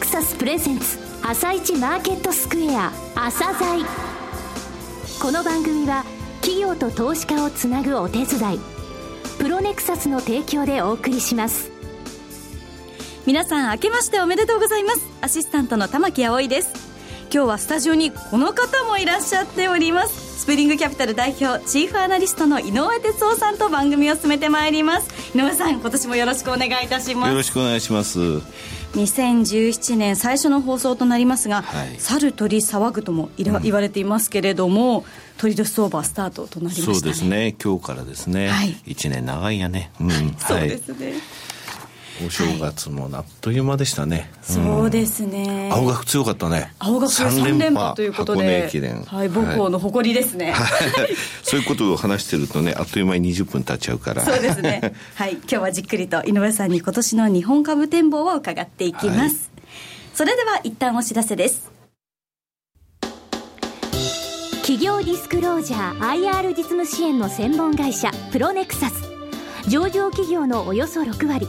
クサスプレゼンツ朝一マーケットスクエア朝鮮。この番組は企業と投資家をつなぐお手伝いプロネクサスの提供でお送りします。皆さん明けましておめでとうございます。アシスタントの玉木葵です。今日はスタジオにこの方もいらっしゃっております。スプリングキャピタル代表チーフアナリストの井上哲夫さんと番組を進めてまいります。井上さん今年もよろしくお願いいたします。よろしくお願いします2017年最初の放送となりますが、はい。猿鳥騒ぐともいら言われていますけれども、鳥年相場スタートとなりましたね。そうですね。今日からですね、はい。一年長いやね。うん。そうですね、お正月もあっという間でしたね、そうですね。青学強かったね。青学3連覇ということで駅伝。はい、母校の誇りですね、そういうことを話してるとねあっという間に20分経っちゃうから。そうですね。はい。今日はじっくりと井上さんに今年の日本株展望を伺っていきます。はい。それでは一旦お知らせです。企業ディスクロージャー IR 実務支援の専門会社プロネクサス。上場企業のおよそ6割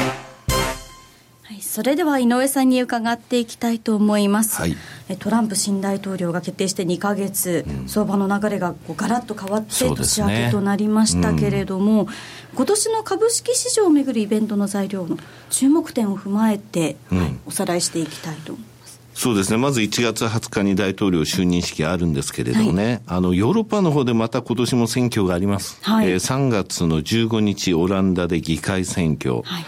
はい。それでは井上さんに伺っていきたいと思います。はい。えトランプ新大統領が決定して2ヶ月、相場の流れがこうガラッと変わって年明けとなりましたけれども、今年の株式市場をめぐるイベントの材料の注目点を踏まえて、うん。はいおさらいしていきたいと思います。そうですね。まず1月20日に大統領就任式あるんですけれどもね、あのヨーロッパの方でまた今年も選挙があります、はい。えー3月の15日オランダで議会選挙、はい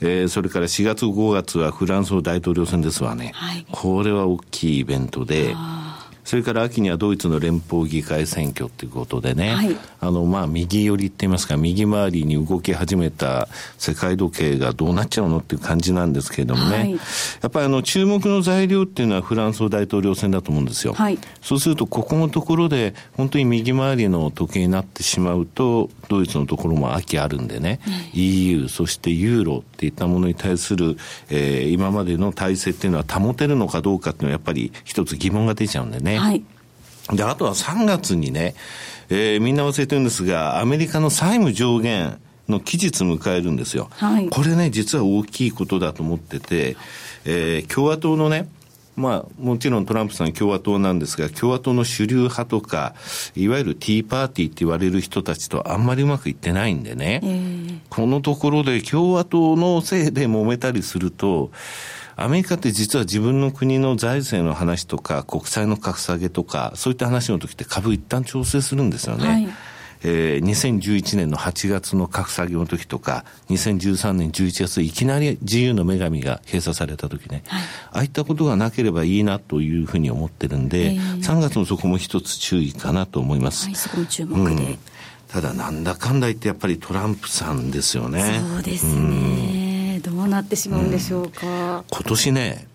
えーそれから4月5月はフランスの大統領選ですわね、はい。これは大きいイベントであそれから秋にはドイツの連邦議会選挙ということでね、はいあのまあ右寄りって言いますか右回りに動き始めた世界時計がどうなっちゃうのっていう感じなんですけれどもね、はいやっぱりあの注目の材料っていうのはフランスの大統領選だと思うんですよ。はいそうするとここのところで本当に右回りの時計になってしまうとドイツのところも秋あるんでね、EU そしてユーロっていったものに対する、えー今までの体制っていうのは保てるのかどうかっていうのはやっぱり一つ疑問が出ちゃうんでね。はい。で、あとは3月にね、えーみんな忘れてるんですが、アメリカの債務上限の期日迎えるんですよ。はいこれね、実は大きいことだと思ってて、えー共和党のね、まあ、もちろんトランプさん共和党なんですが、共和党の主流派とか、いわゆるティーパーティーって言われる人たちとあんまりうまくいってないんでね、えーこのところで共和党のせいで揉めたりすると、アメリカって実は自分の国の財政の話とか、国債の格下げとか、そういった話の時って株一旦調整するんですよね。はいえー2011年の8月の格下げの時とか、2013年11月いきなり自由の女神が閉鎖された時ね、ああいったことがなければいいなというふうに思ってるんで、えー3月のそこも一つ注意かなと思います。はい、そこも注目で。うんただなんだかんだ言ってやっぱりトランプさんですよね。そうですね。どうなってしまうんでしょうか。今年ね、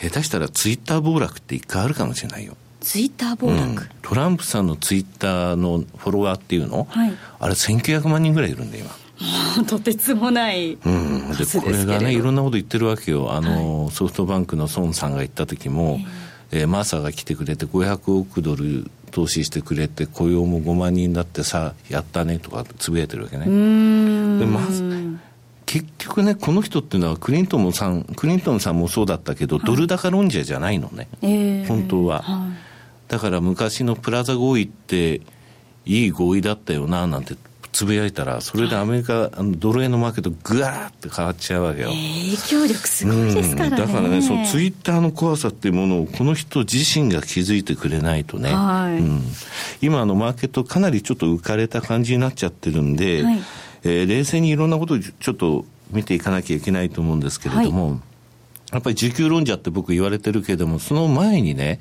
下手したらツイッター暴落って一回あるかもしれないよ。ツイッター暴うん落。トランプさんのツイッターのフォロワーっていうの、はいあれ1900万人ぐらいいるんだよ今。とてつもないうん、でこれがねいろんなこと言ってるわけよあの、ソフトバンクの孫さんが言った時も、えーマーサが来てくれて500億ドル投資してくれて雇用も5万人だってさやったねとかつぶやいてるわけね。うーんでまず結局ねこの人っていうのはクリントンさんクリントンさんもそうだったけど、ドル高論者じゃないのね、えー本当は、はだから昔のプラザ合意っていい合意だったよななんてつぶやいたらそれでアメリカ、あのドル円のマーケットぐわーって変わっちゃうわけよ、い影響力すごいですからね、うん。だからね、そのツイッターの怖さっていうものをこの人自身が気づいてくれないとね、はい。うん、今あのマーケットかなりちょっと浮かれた感じになっちゃってるんで、はい。えー冷静にいろんなことちょっと見ていかなきゃいけないと思うんですけれども、やっぱり需給論者って僕言われてるけれども、その前にね、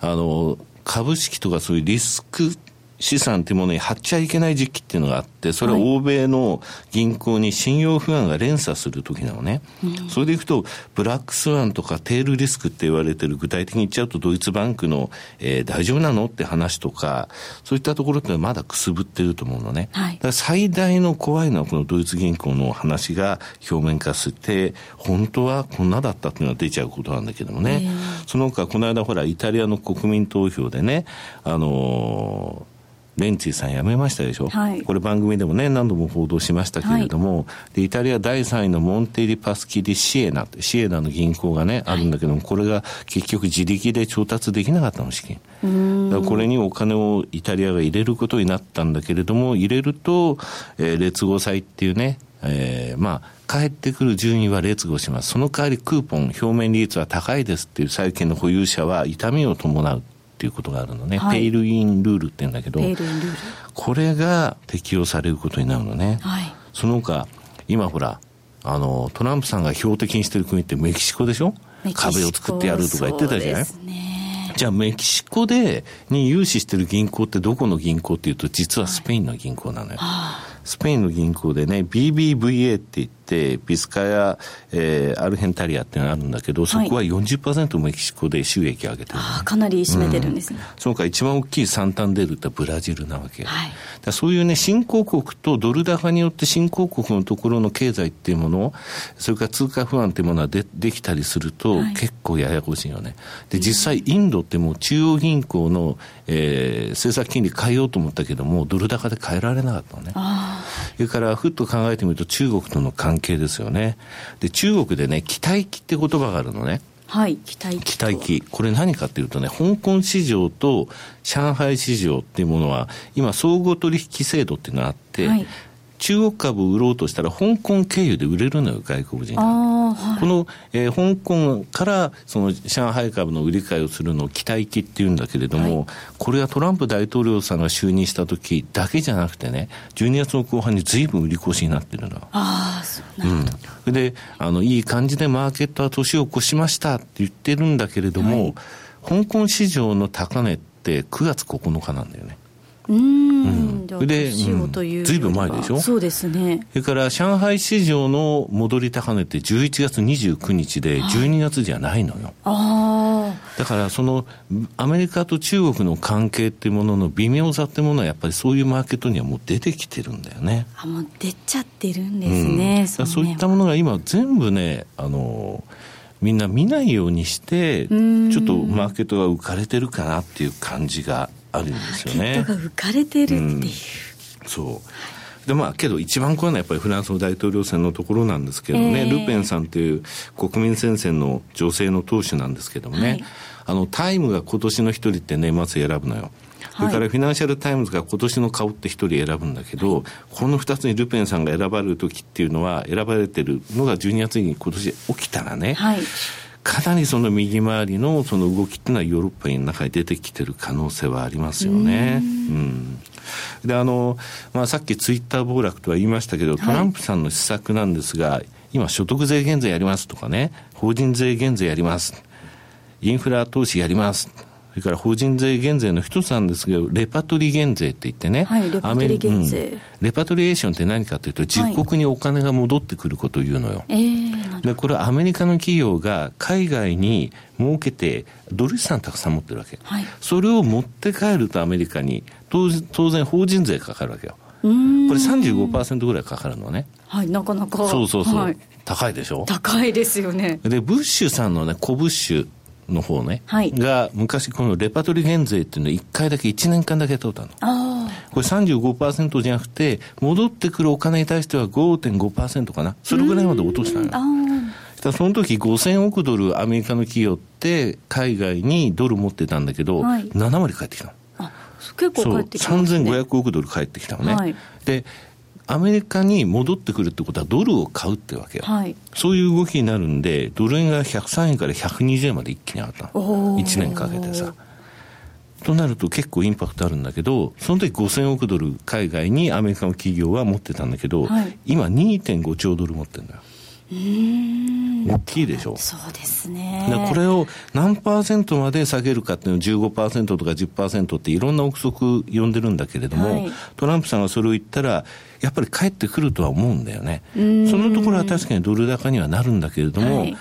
あの、株式とかそうい。うリスク資産っていうものに貼っちゃいけない時期っていうのがあって、それは欧米の銀行に信用不安が連鎖する時なのね。うん、それでいくと、ブラックスワンとかテールリスクって言われてる具体的に言っちゃうと、ドイツバンクの、えー、大丈夫なのって話とか、そういったところってまだくすぶってると思うのね。はい、最大の怖いのはこのドイツ銀行の話が表面化して、本当はこんなだったっていうのが出ちゃうことなんだけどもね。その他、この間ほら、イタリアの国民投票でね、あのーレンツィさん辞めましたでしょ、はい、これ番組でもね、何度も報道しましたけれども、はい、でイタリア第3位のモンテリパスキディシエナシエナの銀行がね、あるんだけども、これが結局自力で調達できなかったの、資金。だからこれにお金をイタリアが入れることになったんだけれども、入れると、えー、劣後債っていうね、えー、まあ、帰ってくる順位は劣後します。その代わりクーポン、表面利率は高いですっていう債券の保有者は痛みを伴う。っていうことがあるのね、はい、ペイルインルールって言うんだけど、これが適用されることになるのね。はい、その他、今ほら、あの、トランプさんが標的にしてる国ってメキシコでしょ？壁を作ってやるとか言ってたじゃない、ね、じゃあメキシコでに融資してる銀行ってどこの銀行っていうと実はスペインの銀行なのよ。はいスペインの銀行でね、BBVA って言って、ビスカヤ、えー、アルヘンタリアってのがあるんだけど、そこは40%メキシコで収益を上げてる、ね、かなり占めてるんですね。うん、その他一番大きいサンタンデルってブラジルなわけ。はい、だそういうね、新興国とドル高によって新興国のところの経済っていうものそれから通貨不安っていうものがでできたりすると、はい、結構ややこしいよね。で、実際インドってもう中央銀行の、えー、政策金利変えようと思ったけども、ドル高で変えられなかったのね。それからふっと考えてみると中国との関係ですよね。で、中国でね、期待期って言葉があるのね。はい、期待期。期待期。これ何かっていうとね、香港市場と上海市場っていうものは、今、総合取引制度っていうのがあって、はい、中国株を売ろうとしたら、香港経由で売れるのよ、外国人が。はい、この、えー、香港からその上海株の売り買いをするのを期待期っていうんだけれども、はい、これはトランプ大統領さんが就任した時だけじゃなくてね、12月の後半にずいぶん売り越しになってるの。ああ、そうなるほど。うん、で、あの、いい感じでマーケットは年を越しましたって言ってるんだけれども、はい、香港市場の高値って9月9日なんだよね。うん、で、ずいぶん前でしょ？そうですね。それから上海市場の戻り高値って11月29日で12月じゃないのよ。ああ。だからそのアメリカと中国の関係っていうものの微妙さっていうものはやっぱりそういうマーケットにはもう出てきてるんだよね。あ、もう出ちゃってるんですね。うん、そそういったものが今全部ね、あの、みんな見ないようにして、ちょっとマーケットが浮かれてるかなっていう感じがあるんですよね。が浮かれてるっていう。うん、そう。でまあけど一番怖いのはやっぱりフランスの大統領選のところなんですけどね、えー、ルペンさんという国民戦線の女性の党首なんですけどもね、はい、あのタイムが今年の一人って年末選ぶのよ。それからフィナンシャル・タイムズが今年の顔って一人選ぶんだけど、はい、この二つにルペンさんが選ばれる時っていうのは、選ばれてるのが12月に今年起きたらね、はい、かなりその右回りのその動きっていうのはヨーロッパの中に出てきてる可能性はありますよね。うん、であの、まあ、さっきツイッター暴落とは言いましたけど、トランプさんの施策なんですが、はい、今所得税減税やりますとかね法人税減税やりますインフラ投資やりますそれから法人税減税の一つなんですけど、レパトリ減税って言ってね、はい、レパトリ減税、うん、レパトリエーションって何かというと、実国にお金が戻ってくることを言うのよ。はい、で、これはアメリカの企業が海外に儲けて、ドル資産たくさん持ってるわけ。はい、それを持って帰るとアメリカに、当然法人税かかるわけよ。これ35%ぐらいかかるのね。はい、なかなか。そうそうそう。はい、高いでしょ？高いですよね。で、ブッシュさんのね、コブッシュの方ね、はい、が昔このレパトリ減税っていうのを1回だけ1年間だけ取ったの。これ35%じゃなくて戻ってくるお金に対しては5.5%かな。それぐらいまで落としたの。その時5000億ドルアメリカの企業って海外にドル持ってたんだけど、はい、7割返ってきたの。結構返ってきた、ね、3500億ドル返ってきたのね。はい、でアメリカに戻ってくるってことはドルを買うってわけよ、はい、そういう動きになるんでドル円が103円から120円まで一気に上がった。の1年かけてさ。となると結構インパクトあるんだけどその時5000億ドル海外にアメリカの企業は持ってたんだけど、はい、今2.5兆ドル持ってるんだよ大きいでしょ。そうですね。これを何パーセントまで下げるかっていうのを15%とか10%っていろんな憶測呼んでるんだけれども、はい、トランプさんがそれを言ったら、やっぱり帰ってくるとは思うんだよね。そのところは確かにドル高にはなるんだけれども、はい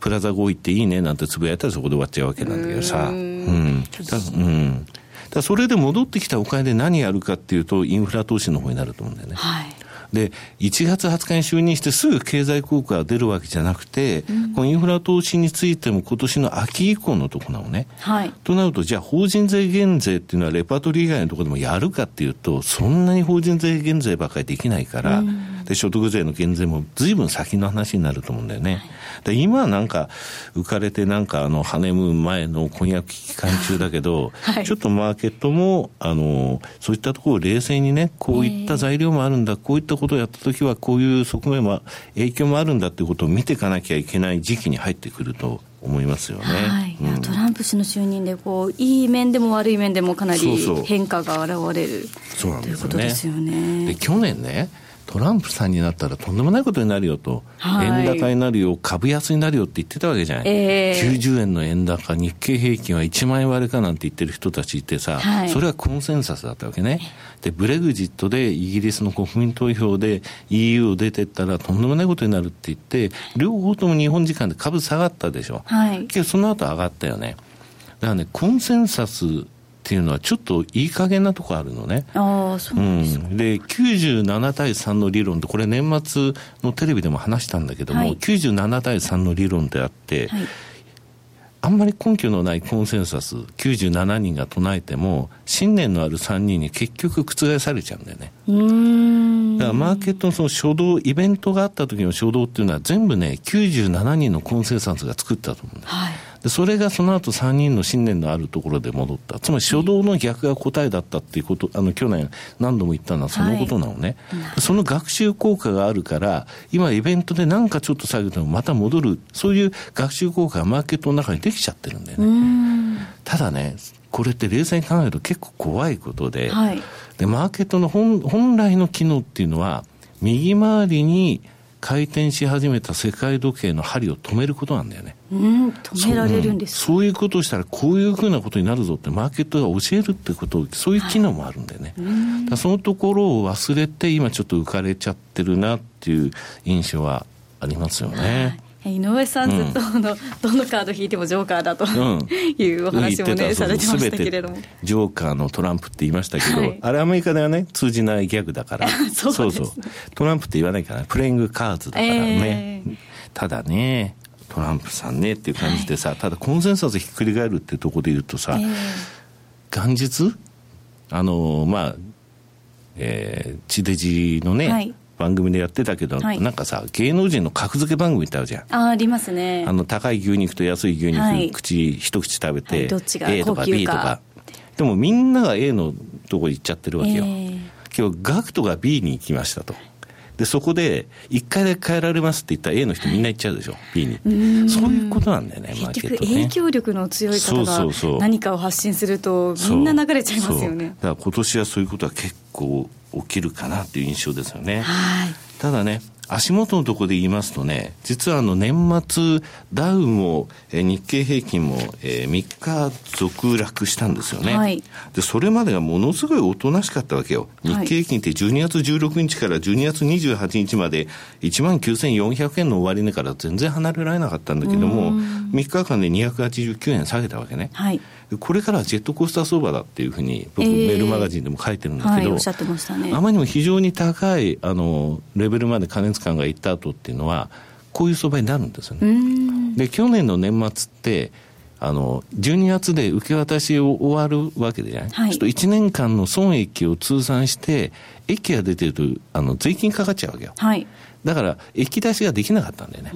プラザ合意っていいねなんてつぶやいたらそこで終わっちゃうわけなんだけどさ。うん。だうん。だそれで戻ってきたお金で何やるかっていうと、インフラ投資の方になると思うんだよね。はい。で、1月20日に就任してすぐ経済効果が出るわけじゃなくて、うん、このインフラ投資についても今年の秋以降のとこなのね。はい。となると、じゃあ法人税減税っていうのはレパートリー以外のところでもやるかっていうと、そんなに法人税減税ばっかりできないから、うん、で、所得税の減税も随分先の話になると思うんだよね。はい。で今なんか浮かれてなんかあのハネムーン前の婚約期間中だけど、はい、ちょっとマーケットもあのそういったところを冷静にねこういった材料もあるんだ、こういったことをやった時はこういう側面も影響もあるんだっていうことを見ていかなきゃいけない時期に入ってくると思いますよね、はい。うん、トランプ氏の就任でこういい面でも悪い面でもかなり変化が現れるそうなんですよね。ということですよね。で去年ねトランプさんになったらとんでもないことになるよと、はい、円高になるよ、株安になるよって言ってたわけじゃない、えー、90円の円高、日経平均は1万円割れかなんて言ってる人たちいてさ、はい、それはコンセンサスだったわけね。で、ブレグジットでイギリスの国民投票で EU を出てったらとんでもないことになるって言って、両方とも日本時間で株下がったでしょ。はい、けどその後上がったよね。だからね、コンセンサスっていうのはちょっといい加減なとこあるのね。ああ、そうですか、うん。で、97対3の理論って、これ年末のテレビでも話したんだけども、はい、97対3の理論であって、はい、あんまり根拠のないコンセンサス97人が唱えても、信念のある3人に結局覆されちゃうんだよね。だからマーケットのその初動、イベントがあった時の初動っていうのは全部ね、97人のコンセンサスが作ったと思うんだよ。はいでそれがその後3人の信念のあるところで戻った。つまり初動の逆が答えだったっていうこと、あの去年何度も言ったのはそのことなのね。はい、その学習効果があるから、今イベントでなんかちょっと下げてもまた戻る、そういう学習効果がマーケットの中にできちゃってるんだよね。ただね、これって冷静に考えると結構怖いことで、はい、でマーケットの本本来の機能っていうのは、右回りに回転し始めた世界時計の針を止めることなんだよね。うん、止められるんですそう,、いうことをしたらこういうふうなことになるぞってマーケットが教えるってことそういう機能もあるんだよね。はい、そのところを忘れて今ちょっと浮かれちゃってるなっていう印象はありますよね。はい井上さん、ずっとあの、どのカード引いてもジョーカーだと、いうお話もね、されてましたけれども。ジョーカーのトランプって言いましたけど、はい、あれアメリカではね、通じないギャグだから、そうそうそう。トランプって言わないから、プレイングカーズだからね。えー、ただね、トランプさんねっていう感じでさ、はい、ただコンセンサスひっくり返るってとこで言うとさ、えー、元日？あのまあ、えー、地デジのね、はい番組でやってたけど、はい、なんかさ、芸能人の格付け番組ってあるじゃん。あ、ありますね。あの、高い牛肉と安い牛肉、はい、口、一口食べて、はい、どっちが A とか B とか。でもみんなが A のとこ行っちゃってるわけよ。えー、今日、ガクトが B に行きましたと。で、そこで、一回で変えられますって言ったら A の人みんな行っちゃうでしょ、B に。そういうことなんだよね、マーケット、ね、影響力の強い方が何かを発信すると、みんな流れちゃいますよね。だから今年はそういうことは結構起きるかなっていう印象ですよね。はい。ただね、足元のところで言いますとね、実はあの年末、ダウも、え日経平均も、えー、3日続落したんですよね、はい、で。それまでがものすごいおとなしかったわけよ。日経平均って12月16日から12月28日まで1万9400円の終値から全然離れられなかったんだけども、3日間で289円下げたわけね。はいこれからはジェットコースター相場だっていうふうに、僕、メールマガジンでも書いてるんですけど、あまりにも非常に高いあのレベルまで加熱感がいった後っていうのは、こういう相場になるんですよね。で、去年の年末って、あの、12月で受け渡しを終わるわけでね、はい、ちょっと1年間の損益を通算して、益が出てると、あの、税金かかっちゃうわけよ。はい、だから、益出しができなかったんだよね。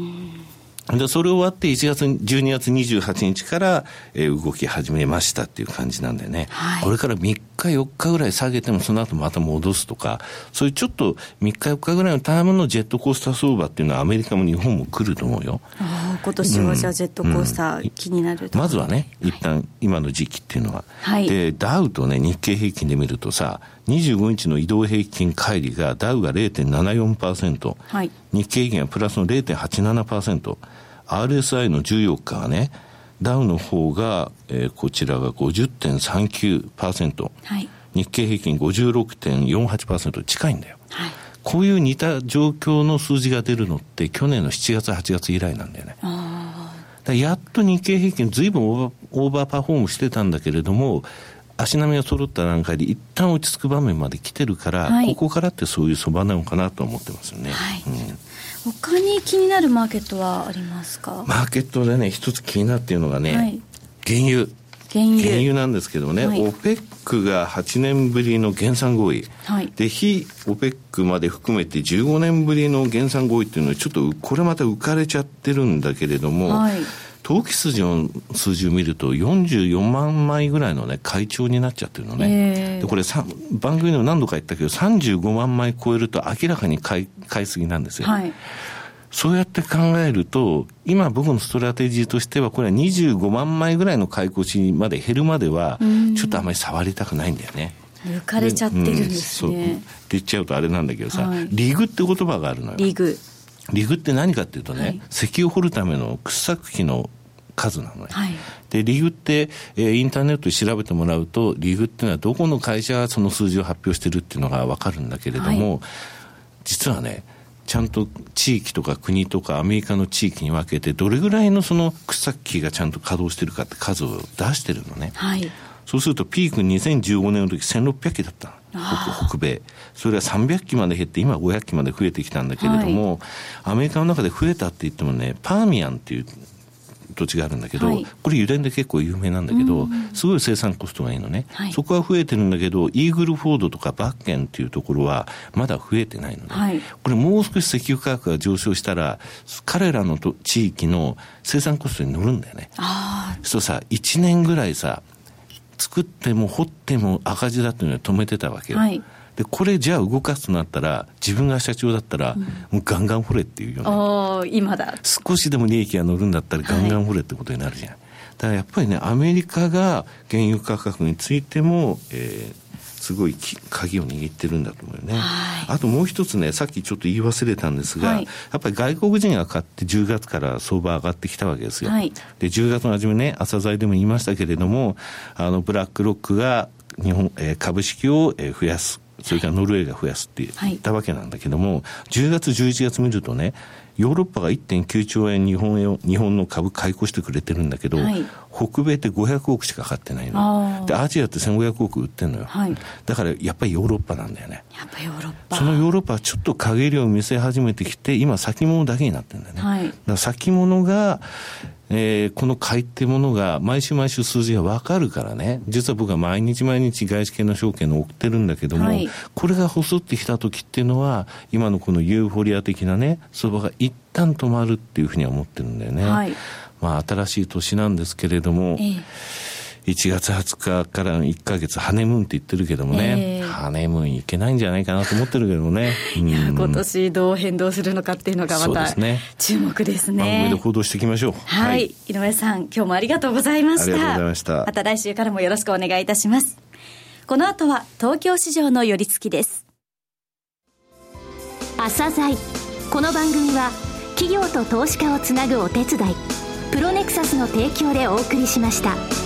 で、それ終わって1月、12月28日から、えー、動き始めましたっていう感じなんでね、はい、これから3日、4日ぐらい下げても、その後また戻すとか、そういうちょっと3日、4日ぐらいのタームのジェットコースター相場っていうのは、アメリカも日本も来ると思うよ。あ今年はじゃあ、ジェットコースター、気になる、まずはね、一旦今の時期っていうのは。はい、で、ダウとね、日経平均で見るとさ、25日の移動平均乖離がダウが0.74%、はい、日経平均はプラスの0.87%、RSI の14日はね、ダウの方が、えー、こちらが50.39%、はい、日経平均56.48%近いんだよ。はい、こういう似た状況の数字が出るのって去年の7月、8月以来なんだよね。やっと日経平均ずいぶんオーバーパフォームしてたんだけれども、足並みが揃った段階で一旦落ち着く場面まで来てるから、はい、ここからってそういうそばなのかなと思ってますよね。はい。うん。他に気になるマーケットはありますか？マーケットでね、一つ気になっているのがね、はい、原油。原油。原油なんですけどもね、はい、OPEC が8年ぶりの減産合意、はい、で非 OPEC まで含めて15年ぶりの減産合意っていうのはちょっとこれまた浮かれちゃってるんだけれども、はい投機筋の数字を見ると、44万枚ぐらいのね、会長になっちゃってるのね。で、これ番組でも何度か言ったけど、35万枚超えると明らかに買い、買いすぎなんですよ。はいそうやって考えると、今僕のストラテジーとしては、これは25万枚ぐらいの買い越しまで減るまでは、ちょっとあまり触りたくないんだよね。抜かれちゃってるんですね。うん、って言っちゃうとあれなんだけどさ、はい、リグって言葉があるのよ。リグ。リグって何かっていうとね、はい、石油を掘るための掘削機の数なのよ。はい、で、リグって、えー、インターネットで調べてもらうと、リグっていうのはどこの会社がその数字を発表してるっていうのがわかるんだけれども、はい、実はね、ちゃんと地域とか国とかアメリカの地域に分けて、どれぐらいのその掘削機がちゃんと稼働してるかって数を出してるのね。はい、そうするとピーク2015年の時1600機だったの。北北米。それが300機まで減って、今500機まで増えてきたんだけれども、はい、アメリカの中で増えたって言ってもね、パーミアンっていう土地があるんだけど、はい、これ油田で結構有名なんだけど、すごい生産コストがいいのね、はい、そこは増えてるんだけど、イーグルフォードとかバッケンっていうところはまだ増えてないのね、はい、これもう少し石油価格が上昇したら、彼らのと地域の生産コストに乗るんだよね。そうさ、1年ぐらいさ、作っても掘っても赤字だっていうのは止めてたわけよ。はいで、これじゃあ動かすとなったら、自分が社長だったら、もうガンガン掘れっていうような。今だ。少しでも利益が乗るんだったら、ガンガン掘れってことになるじゃん。はい、だからやっぱりね、アメリカが原油価格についても、えー、すごい鍵を握ってるんだと思うよね。あともう一つね、さっきちょっと言い忘れたんですが、はい、やっぱり外国人が買って10月から相場上がってきたわけですよ。はい、で、10月の初めね、朝鮮でも言いましたけれども、あの、ブラックロックが日本、えー、株式を増やす。それからノルウェーが増やすって言ったわけなんだけども、はい、10月、11月見るとね、ヨーロッパが1.9兆円日本へ日本の株買い越してくれてるんだけど、はい、北米って500億しか買ってないの。で、アジアって1500億売ってんのよ、はい。だからやっぱりヨーロッパなんだよね。やっぱヨーロッパ。そのヨーロッパはちょっと陰りを見せ始めてきて、今先物だけになってるんだよね。はい、だから先物が、えー、この買いってものが毎週毎週数字が分かるからね、実は僕は毎日毎日外資系の証券を送ってるんだけども、はい、これが細ってきた時っていうのは、今のこのユーフォリア的なね、相場が一旦止まるっていうふうには思ってるんだよね。はい、まあ新しい年なんですけれども、え1月20日から1か月ハネムーンって言ってるけどもね、えー、ハネムーンいけないんじゃないかなと思ってるけどもね。いや、今年どう変動するのかっていうのがまた注目ですね。番組で行動していきましょう。はい、はい、井上さん、今日もありがとうございました。ありがとうございました。また来週からもよろしくお願いいたします。この後は東京市場の寄り付きです。朝鮮この番組は企業と投資家をつなぐお手伝いプロネクサスの提供でお送りしました。